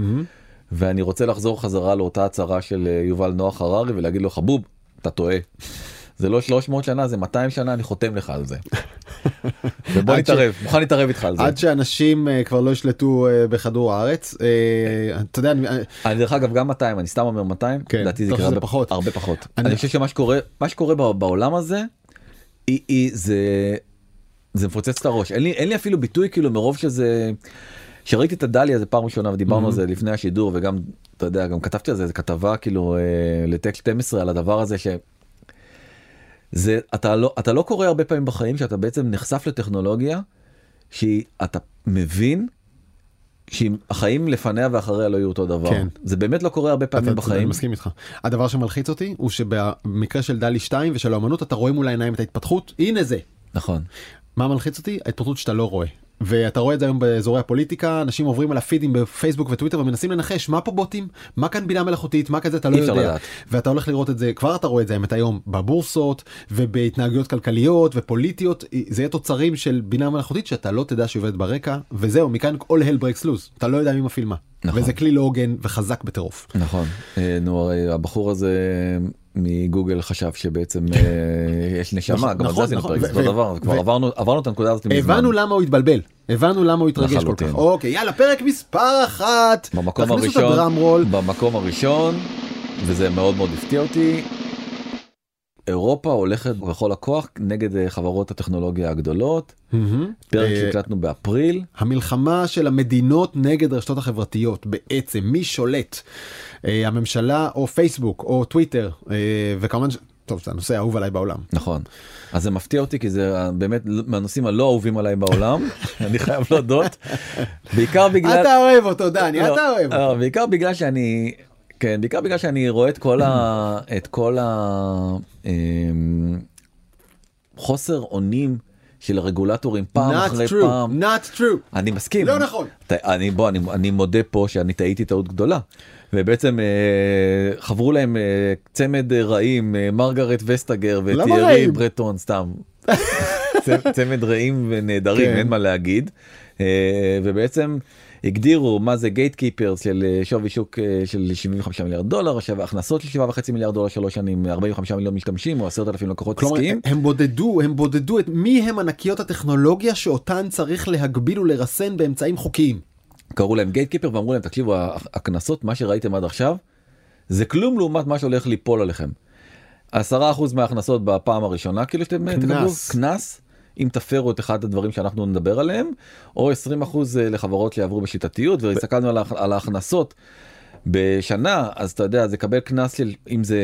ואני רוצה לחזור חזרה לאותה הצהרה של יובל נוח הררי ולהגיד לו חבוב אתה טועה. זה לא 300 שנה זה 200 שנה אני חותם לך על זה. ובוא נתערב ש... מוכן להתערב איתך על זה. עד שאנשים uh, כבר לא ישלטו uh, בכדור הארץ uh, אתה יודע אני, אני דרך אגב גם 200 אני סתם אומר 200 כן, לדעתי זה יקרה הרבה פחות הרבה פחות אני, אני חושב שמה שקורה מה שקורה בעולם הזה היא, היא זה זה מפוצץ את הראש אין לי אין לי אפילו ביטוי כאילו מרוב שזה. שראיתי את הדליה זה פעם ראשונה ודיברנו mm-hmm. על זה לפני השידור וגם אתה יודע גם כתבתי על זה, זה כתבה כאילו אה, לטק 12 על הדבר הזה ש... זה אתה לא אתה לא קורא הרבה פעמים בחיים שאתה בעצם נחשף לטכנולוגיה שאתה מבין שאם החיים לפניה ואחריה לא יהיו אותו דבר כן. זה באמת לא קורה הרבה פעמים אתה, בחיים. אני מסכים איתך. הדבר שמלחיץ אותי הוא שבמקרה של דלי 2 ושל האמנות אתה רואה מול העיניים את ההתפתחות הנה זה. נכון. מה מלחיץ אותי? ההתפתחות שאתה לא רואה. ואתה רואה את זה היום באזורי הפוליטיקה אנשים עוברים על הפידים בפייסבוק וטוויטר ומנסים לנחש מה פה בוטים? מה כאן בינה מלאכותית? מה כזה? אתה לא יודע. לדעת. ואתה הולך לראות את זה כבר אתה רואה את זה האמת היום בבורסות ובהתנהגויות כלכליות ופוליטיות. זה יהיה תוצרים של בינה מלאכותית שאתה לא תדע שעובדת ברקע וזהו מכאן כל hell breaks loose. אתה לא יודע מי מפעיל מה. נכון. וזה כלי לא הוגן וחזק בטירוף. נכון. אה, נו הרי הבחור הזה מגוגל חשב שבעצם אה, יש נשמה, נכון, גם על זה עשינו נכון, פרק, זה אותו דבר, כבר עברנו את הנקודה הזאת מזמן. הבנו למה הוא התבלבל, הבנו למה הוא התרגש כל כך. אוקיי, יאללה, פרק מספר אחת, במקום הראשון, במקום הראשון, וזה מאוד מאוד הפתיע אותי, אירופה הולכת בכל הכוח נגד אה, חברות הטכנולוגיה הגדולות. פרק אה, שהקלטנו באפריל. המלחמה של המדינות נגד הרשתות החברתיות בעצם מי שולט? אה, הממשלה או פייסבוק או טוויטר וכמובן טוב זה הנושא האהוב עליי בעולם. נכון. אז זה מפתיע אותי כי זה באמת מהנושאים הלא אהובים עליי בעולם אני חייב להודות. בעיקר בגלל אתה אוהב אותו דני אתה לא, אוהב אותו. בעיקר בגלל שאני כן, בעיקר בגלל שאני רואה את כל ה... את כל ה... אמ, חוסר אונים של הרגולטורים פעם not אחרי true, פעם. not true. אני מסכים. לא נכון. אני בוא אני, אני מודה פה שאני טעיתי טעות גדולה. ובעצם אה, חברו להם אה, צמד רעים אה, מרגרט וסטגר וטיירי ברטון סתם. צמד רעים ונהדרים כן. אין מה להגיד. אה, ובעצם הגדירו מה זה גייט קיפר של אה, שווי שוק אה, של 75 מיליארד דולר, עכשיו הכנסות של 7.5 מיליארד דולר שלוש שנים, 45 מיליון משתמשים או 10,000 לקוחות עסקיים. הם בודדו, הם בודדו את מי הם ענקיות הטכנולוגיה שאותן צריך להגביל ולרסן באמצעים חוקיים. קראו להם גייט קיפר ואמרו להם תקשיבו הקנסות מה שראיתם עד עכשיו זה כלום לעומת מה שהולך ליפול עליכם. 10% מההכנסות בפעם הראשונה כאילו שאתם תקבלו קנס אם תפרו את אחד הדברים שאנחנו נדבר עליהם או 20 אחוז אה, לחברות שיעברו בשיטתיות והסתכלנו על ההכנסות בשנה אז אתה יודע זה קבל קנס של אם זה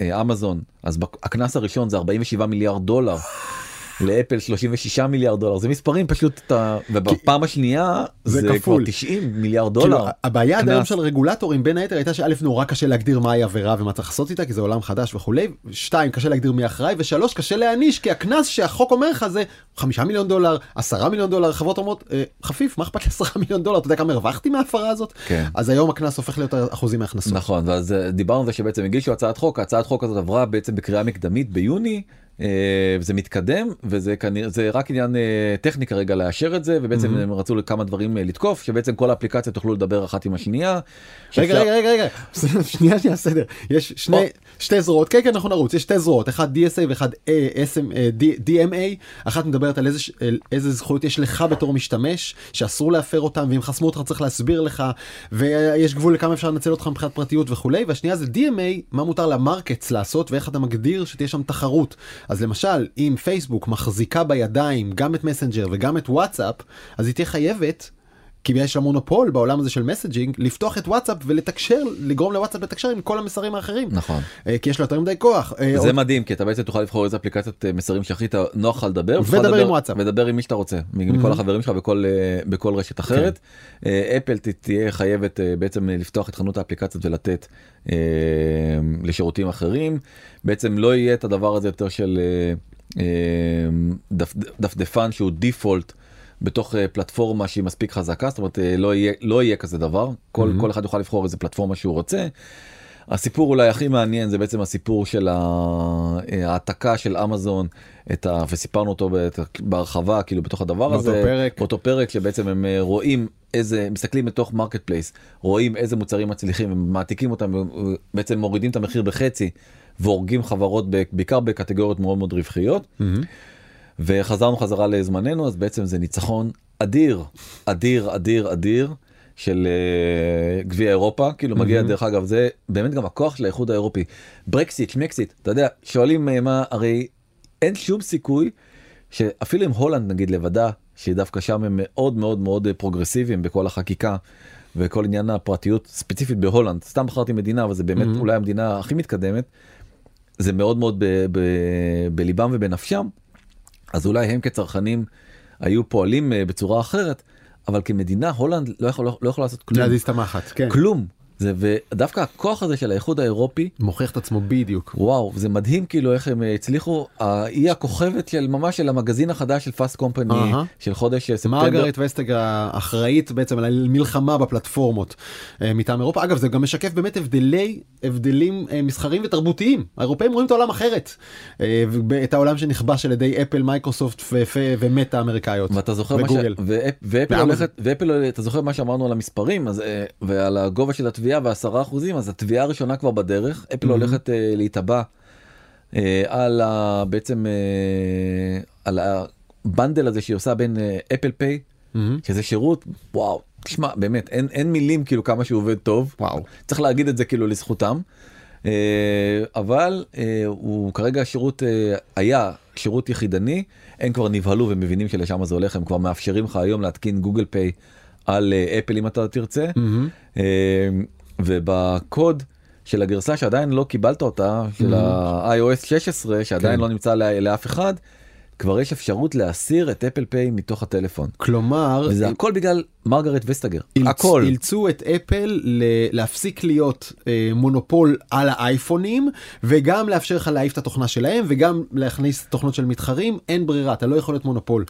אה, אמזון אז הקנס הראשון זה 47 מיליארד דולר. לאפל 36 מיליארד דולר זה מספרים פשוט אתה ובפעם השנייה זה זה כפול. 90 מיליארד כאילו, דולר. הבעיה עד היום. של רגולטורים בין היתר הייתה שא' נורא קשה להגדיר מהי עבירה ומה צריך לעשות איתה כי זה עולם חדש וכולי, שתיים קשה להגדיר מי אחראי ושלוש קשה להעניש כי הקנס שהחוק אומר לך זה חמישה מיליון דולר עשרה מיליון דולר חברות אומרות "אה, חפיף מה אכפת לי עשרה מיליון דולר אתה יודע כמה הרווחתי מההפרה הזאת כן. אז היום הקנס הופך להיות אחוזים מההכנסות. נכון ואז אה, דיברנו על זה שבעצם הגישו הצעת חוק הצעת חוק הזאת עברה בעצם בקריאה מקדמית ביוני. אה, זה מתקדם וזה כנראה זה רק עניין אה, טכני כרגע לאשר את זה ובעצם הם רצו לכמה דברים אה, לתקוף שבעצם כל האפליקציות יוכלו לדבר אחת עם השנייה. רגע רגע רגע רגע. שנייה שנייה סדר. יש שני. שתי זרועות. כן כן אנחנו נרוץ. יש שתי זרועות. אחד DSA D- DMA אחת מדברת על איזה ש- על איזה זכויות יש לך בתור משתמש שאסור להפר אותם ואם חסמו אותך צריך להסביר לך ויש גבול לכמה אפשר לנצל אותך מבחינת פרטיות וכולי. והשנייה זה DMA מה מותר למרקטס לעשות ואיך אתה מגדיר שתהיה שם תחרות אז למשל אם פייסבוק מחזיקה בידיים גם את מסנג'ר וגם את וואטסאפ אז היא תהיה חייבת. כי יש לה מונופול בעולם הזה של messaging לפתוח את וואטסאפ ולתקשר לגרום לוואטסאפ לתקשר עם כל המסרים האחרים נכון. אה, כי יש לה יותר מדי כוח. אה, זה עוד- מדהים כי אתה בעצם תוכל לבחור איזה אפליקציית אה, מסרים שהכי נוח לך לדבר. ודבר עם וואטסאפ. ודבר עם מי שאתה רוצה מכל החברים שלך בכל בכל רשת אחרת. אה, אפל תהיה חייבת בעצם לפתוח את חנות האפליקציות ולתת לשירותים אחרים. בעצם לא יהיה את הדבר הזה יותר של דפ- דפדפן שהוא default. בתוך אה, פלטפורמה שהיא מספיק חזקה זאת אומרת אה, לא יהיה לא יהיה כזה דבר כל כל אחד יוכל לבחור איזה פלטפורמה שהוא רוצה. הסיפור אולי הכי מעניין זה בעצם הסיפור של ה- אה, ההעתקה של אמזון את ה... וסיפרנו אותו בהרחבה כאילו בתוך הדבר באותו הזה פרק. באותו פרק שבעצם הם רואים איזה מסתכלים בתוך marketplace רואים איזה מוצרים מצליחים ומעתיקים אותם ובעצם מורידים את המחיר בחצי והורגים חברות בעיקר בקטגוריות מאוד מאוד רווחיות. מהמם. וחזרנו חזרה לזמננו אז בעצם זה ניצחון אדיר אדיר אדיר אדיר של אה, גביע אירופה כאילו מגיע דרך אגב זה באמת גם הכוח של האיחוד האירופי ברקסיט שמקסיט אתה יודע שואלים אה, מה הרי אין שום סיכוי שאפילו עם הולנד נגיד לבדה שדווקא שם הם מאוד מאוד מאוד אה, פרוגרסיביים בכל החקיקה. וכל עניין הפרטיות ספציפית בהולנד סתם בחרתי מדינה אבל זה באמת אהם. אולי המדינה הכי מתקדמת. זה מאוד מאוד ב- ב- בליבם ובנפשם אז אולי הם כצרכנים היו פועלים אה, בצורה אחרת אבל כמדינה הולנד לא יכול לא יכול לעשות כלום. להזיז את המחט כן. כלום זה ודווקא הכוח הזה של האיחוד האירופי מוכיח את עצמו בדיוק. וואו זה מדהים כאילו איך הם אה, הצליחו היא הכוכבת של ממש של המגזין החדש של Fast Company אהה. של חודש אה, ספטמבר. מרגרט וסטאגר האחראית בעצם על המלחמה בפלטפורמות אה, מטעם אירופה אגב זה גם משקף באמת הבדלי הבדלים מסחריים ותרבותיים האירופאים רואים את העולם אחרת את העולם שנכבש על ידי אפל מייקרוסופט ו- ו- ומטא האמריקאיות ואתה זוכר מה ש... וגוגל. ואפ... ואפל. הולכת ואפל אתה זוכר מה שאמרנו על המספרים אז ועל הגובה של התביעה ועשרה אחוזים אז התביעה הראשונה כבר בדרך אפל אהם. הולכת אה, להיתבע אה, על ה... בעצם אה, על ה bundle הזה שהיא עושה בין אה, Apple Pay מהמם. שזה שירות וואו תשמע באמת אין אין מילים כאילו כמה שהוא עובד טוב וואו צריך להגיד את זה כאילו לזכותם. אה, אבל אה, הוא כרגע שירות אה, היה שירות יחידני הם כבר נבהלו ומבינים שלשם זה הולך הם כבר מאפשרים לך היום להתקין גוגל פיי על אפל אם אתה תרצה מהמם. ובקוד של הגרסה שעדיין לא קיבלת אותה של ה-iOS 16 שעדיין כן. לא נמצא לה- לאף אחד כבר יש אפשרות להסיר את אפל פיי מתוך הטלפון כלומר וזה הכל בגלל מרגרט וסטגר אילצ- הכל אילצו את אפל ל- להפסיק להיות אה, מונופול על האייפונים וגם לאפשר לך להעיף את התוכנה שלהם וגם להכניס תוכנות של מתחרים אין ברירה אתה לא יכול להיות מונופול.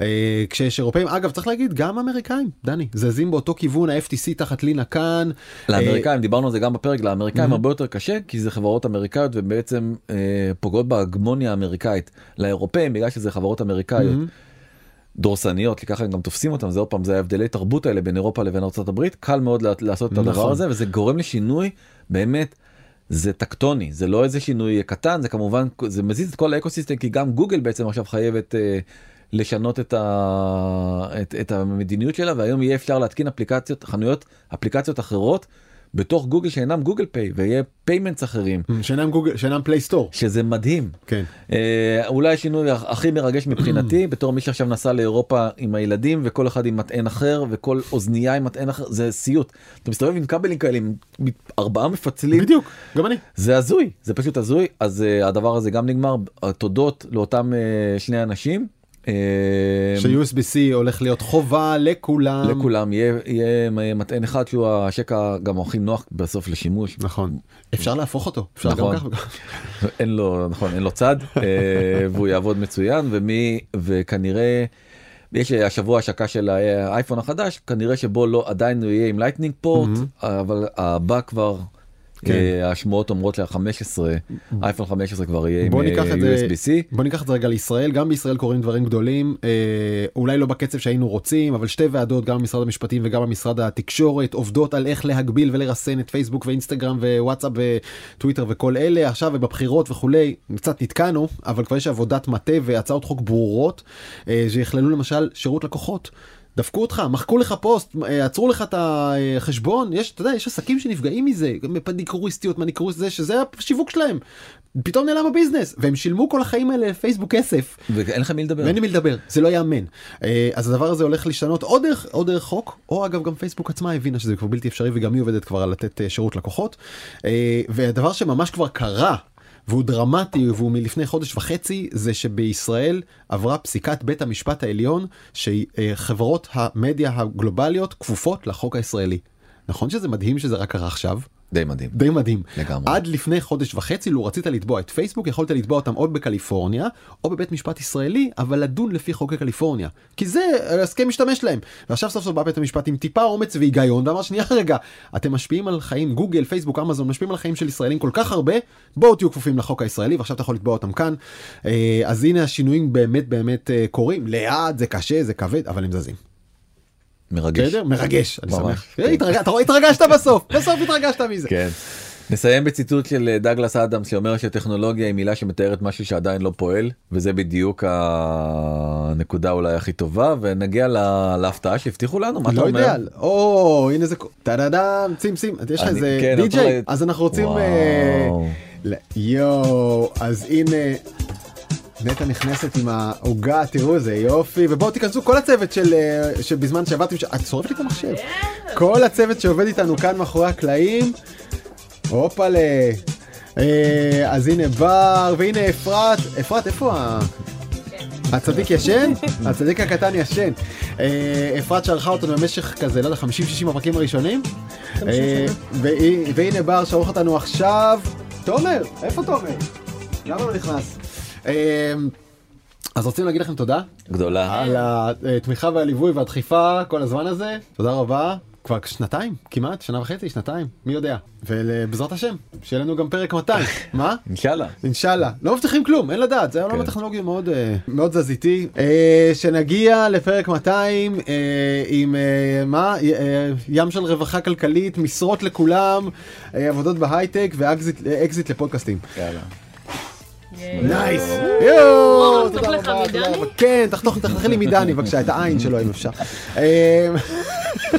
אה, כשיש אירופאים אגב צריך להגיד גם אמריקאים דני זזים באותו כיוון ה-FTC תחת לינה כאן. לאמריקאים דיברנו על זה גם בפרק לאמריקאים Mhm. הרבה יותר קשה כי זה חברות אמריקאיות ובעצם אה, פוגעות בהגמוניה האמריקאית לאירופאים בגלל שזה חברות אמריקאיות מהמם. דורסניות כי ככה הם גם תופסים אותם זה עוד פעם זה ההבדלי תרבות האלה בין אירופה לבין הברית קל מאוד לעשות את הדבר נכון. הזה וזה גורם לשינוי באמת. זה טקטוני זה לא איזה שינוי קטן זה כמובן זה מזיז את כל האקוסיסטם כי גם גוגל בעצם עכשיו חייבת אה, לשנות את, ה, את, את המדיניות שלה והיום יהיה אפשר להתקין אפליקציות חנויות אפליקציות אחרות בתוך גוגל שאינם Google Pay ויהיה payments אחרים. שאינם גוגל שאינם פלייסטור שזה מדהים. כן. אה, אולי השינוי הכי מרגש מבחינתי בתור מי שעכשיו נסע לאירופה עם הילדים וכל אחד עם מטען אחר וכל אוזנייה עם מטען אחר זה סיוט. אתה מסתובב עם כבלים כאלה עם ארבעה מפצלים. בדיוק גם אני. זה הזוי זה פשוט הזוי. אז אה, הדבר הזה גם נגמר. תודות לאותם אה, שני אנשים. אה, ש-USB-C הולך להיות חובה לכולם לכולם יהיה, יהיה מטען אחד שהוא השקע גם הכי נוח בסוף לשימוש נכון אפשר להפוך אותו אפשר נכון. גם ככה. אין לו נכון אין לו צד אה, והוא יעבוד מצוין ומי וכנראה. יש השבוע השקה של האייפון החדש כנראה שבו לא עדיין הוא יהיה עם Lightning port אבל הבא כבר כן. אה, השמועות אומרות ל-15 אייפון 15 כבר יהיה עם אה, USB-C. בוא ניקח את זה רגע לישראל גם בישראל קורים דברים גדולים אה, אולי לא בקצב שהיינו רוצים אבל שתי ועדות גם במשרד המשפטים וגם במשרד התקשורת עובדות על איך להגביל ולרסן את פייסבוק ואינסטגרם ווואטסאפ וטוויטר וכל אלה עכשיו ובבחירות וכולי קצת נתקענו אבל כבר יש עבודת מטה והצעות חוק ברורות שיכללו למשל שירות לקוחות. דפקו אותך, מחקו לך פוסט, אה, עצרו לך את החשבון, יש, אתה יודע, יש עסקים שנפגעים מזה, מניקוריסטיות, מניקוריסט זה, שזה השיווק שלהם. פתאום נעלם הביזנס, והם שילמו כל החיים האלה לפייסבוק כסף. ואין לך מי לדבר. ואין לי מי לדבר, זה לא ייאמן. אה, אז הדבר הזה הולך להשתנות או דרך, או דרך חוק, או אגב גם פייסבוק עצמה הבינה שזה כבר בלתי אפשרי וגם היא עובדת כבר על לתת אה, שירות לקוחות. והדבר שממש כבר קרה. והוא דרמטי והוא מלפני חודש וחצי זה שבישראל עברה פסיקת בית המשפט העליון שחברות המדיה הגלובליות כפופות לחוק הישראלי. נכון שזה מדהים שזה רק קרה עכשיו? די מדהים. די מדהים. לגמרי. עד לפני חודש וחצי לו רצית לתבוע את פייסבוק יכולת לתבוע אותם או בקליפורניה או בבית משפט ישראלי אבל לדון לפי חוקי קליפורניה כי זה הסכם משתמש להם ועכשיו סוף סוף בא בית המשפט עם טיפה אומץ והיגיון ואמר שנייה רגע אתם משפיעים על חיים גוגל פייסבוק אמזון משפיעים על חיים של ישראלים כל כך הרבה בואו תהיו כפופים לחוק הישראלי ועכשיו אתה יכול לתבוע אותם כאן אה, אז הנה השינויים באמת באמת אה, קורים לאט זה קשה זה כבד אבל הם זזים. מרגש. בסדר? מרגש אני שמח. כן. אתה רואה התרגשת בסוף בסוף התרגשת מזה. כן. נסיים בציטוט של אה, דגלס אדם שאומר שטכנולוגיה היא מילה שמתארת משהו שעדיין לא פועל וזה בדיוק הנקודה אולי הכי טובה ונגיע לה- להפתעה שהבטיחו לנו מה אתה לא אומר? יודע, או הנה זה טה-דה-דם, שים שים, יש לך איזה כן, די.ג'יי, אז אנחנו רוצים. אה, יואו, אז הנה, נטע נכנסת עם העוגה, תראו איזה יופי, ובואו תיכנסו כל הצוות של, אה, שבזמן שעבדתם, ש- את שורפת לי את המחשב, כל הצוות שעובד איתנו כאן מאחורי הקלעים, הופלה, אה, אז הנה בר, והנה אפרת, אפרת איפה ה... הצדיק ישן? הצדיק הקטן ישן. אה, אפרת שערכה אותנו במשך כזה, לא יודע, 50-60 הפרקים הראשונים. והנה בר שעורך אותנו עכשיו. תומר, איפה תומר? למה לא נכנס? אה, אז רוצים להגיד לכם תודה גדולה. על התמיכה והליווי והדחיפה כל הזמן הזה. תודה רבה. כבר שנתיים, כמעט, שנה וחצי, שנתיים, מי יודע. ובעזרת השם, שיהיה לנו גם פרק 200. מה? אינשאללה. אינשאללה לא מבטיחים כלום אין לדעת זה העולם כן. הטכנולוגי מאוד אה, מאוד זז איתי אה, שנגיע לפרק 200 אה, עם מה ים של רווחה כלכלית משרות לכולם עבודות בהייטק ואקזיט לפודקאסטים. יאללה. נייס. או, יואו, תודה רבה, תודה? רבה. כן תחתוך תחתכי לי מדני בבקשה את העין שלו אם אפשר. אה,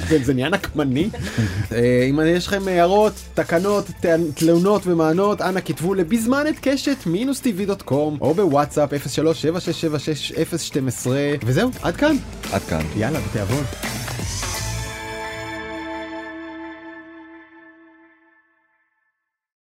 זה- נהיה נקמני. אה, אם יש לכם הערות תקנות תלונות ומענות אנא כתבו לבזמן את קשת מינוס טבעי דוט קום או בוואטסאפ 03 7676 012 וזהו עד כאן עד כאן. יאללה בתיאבון.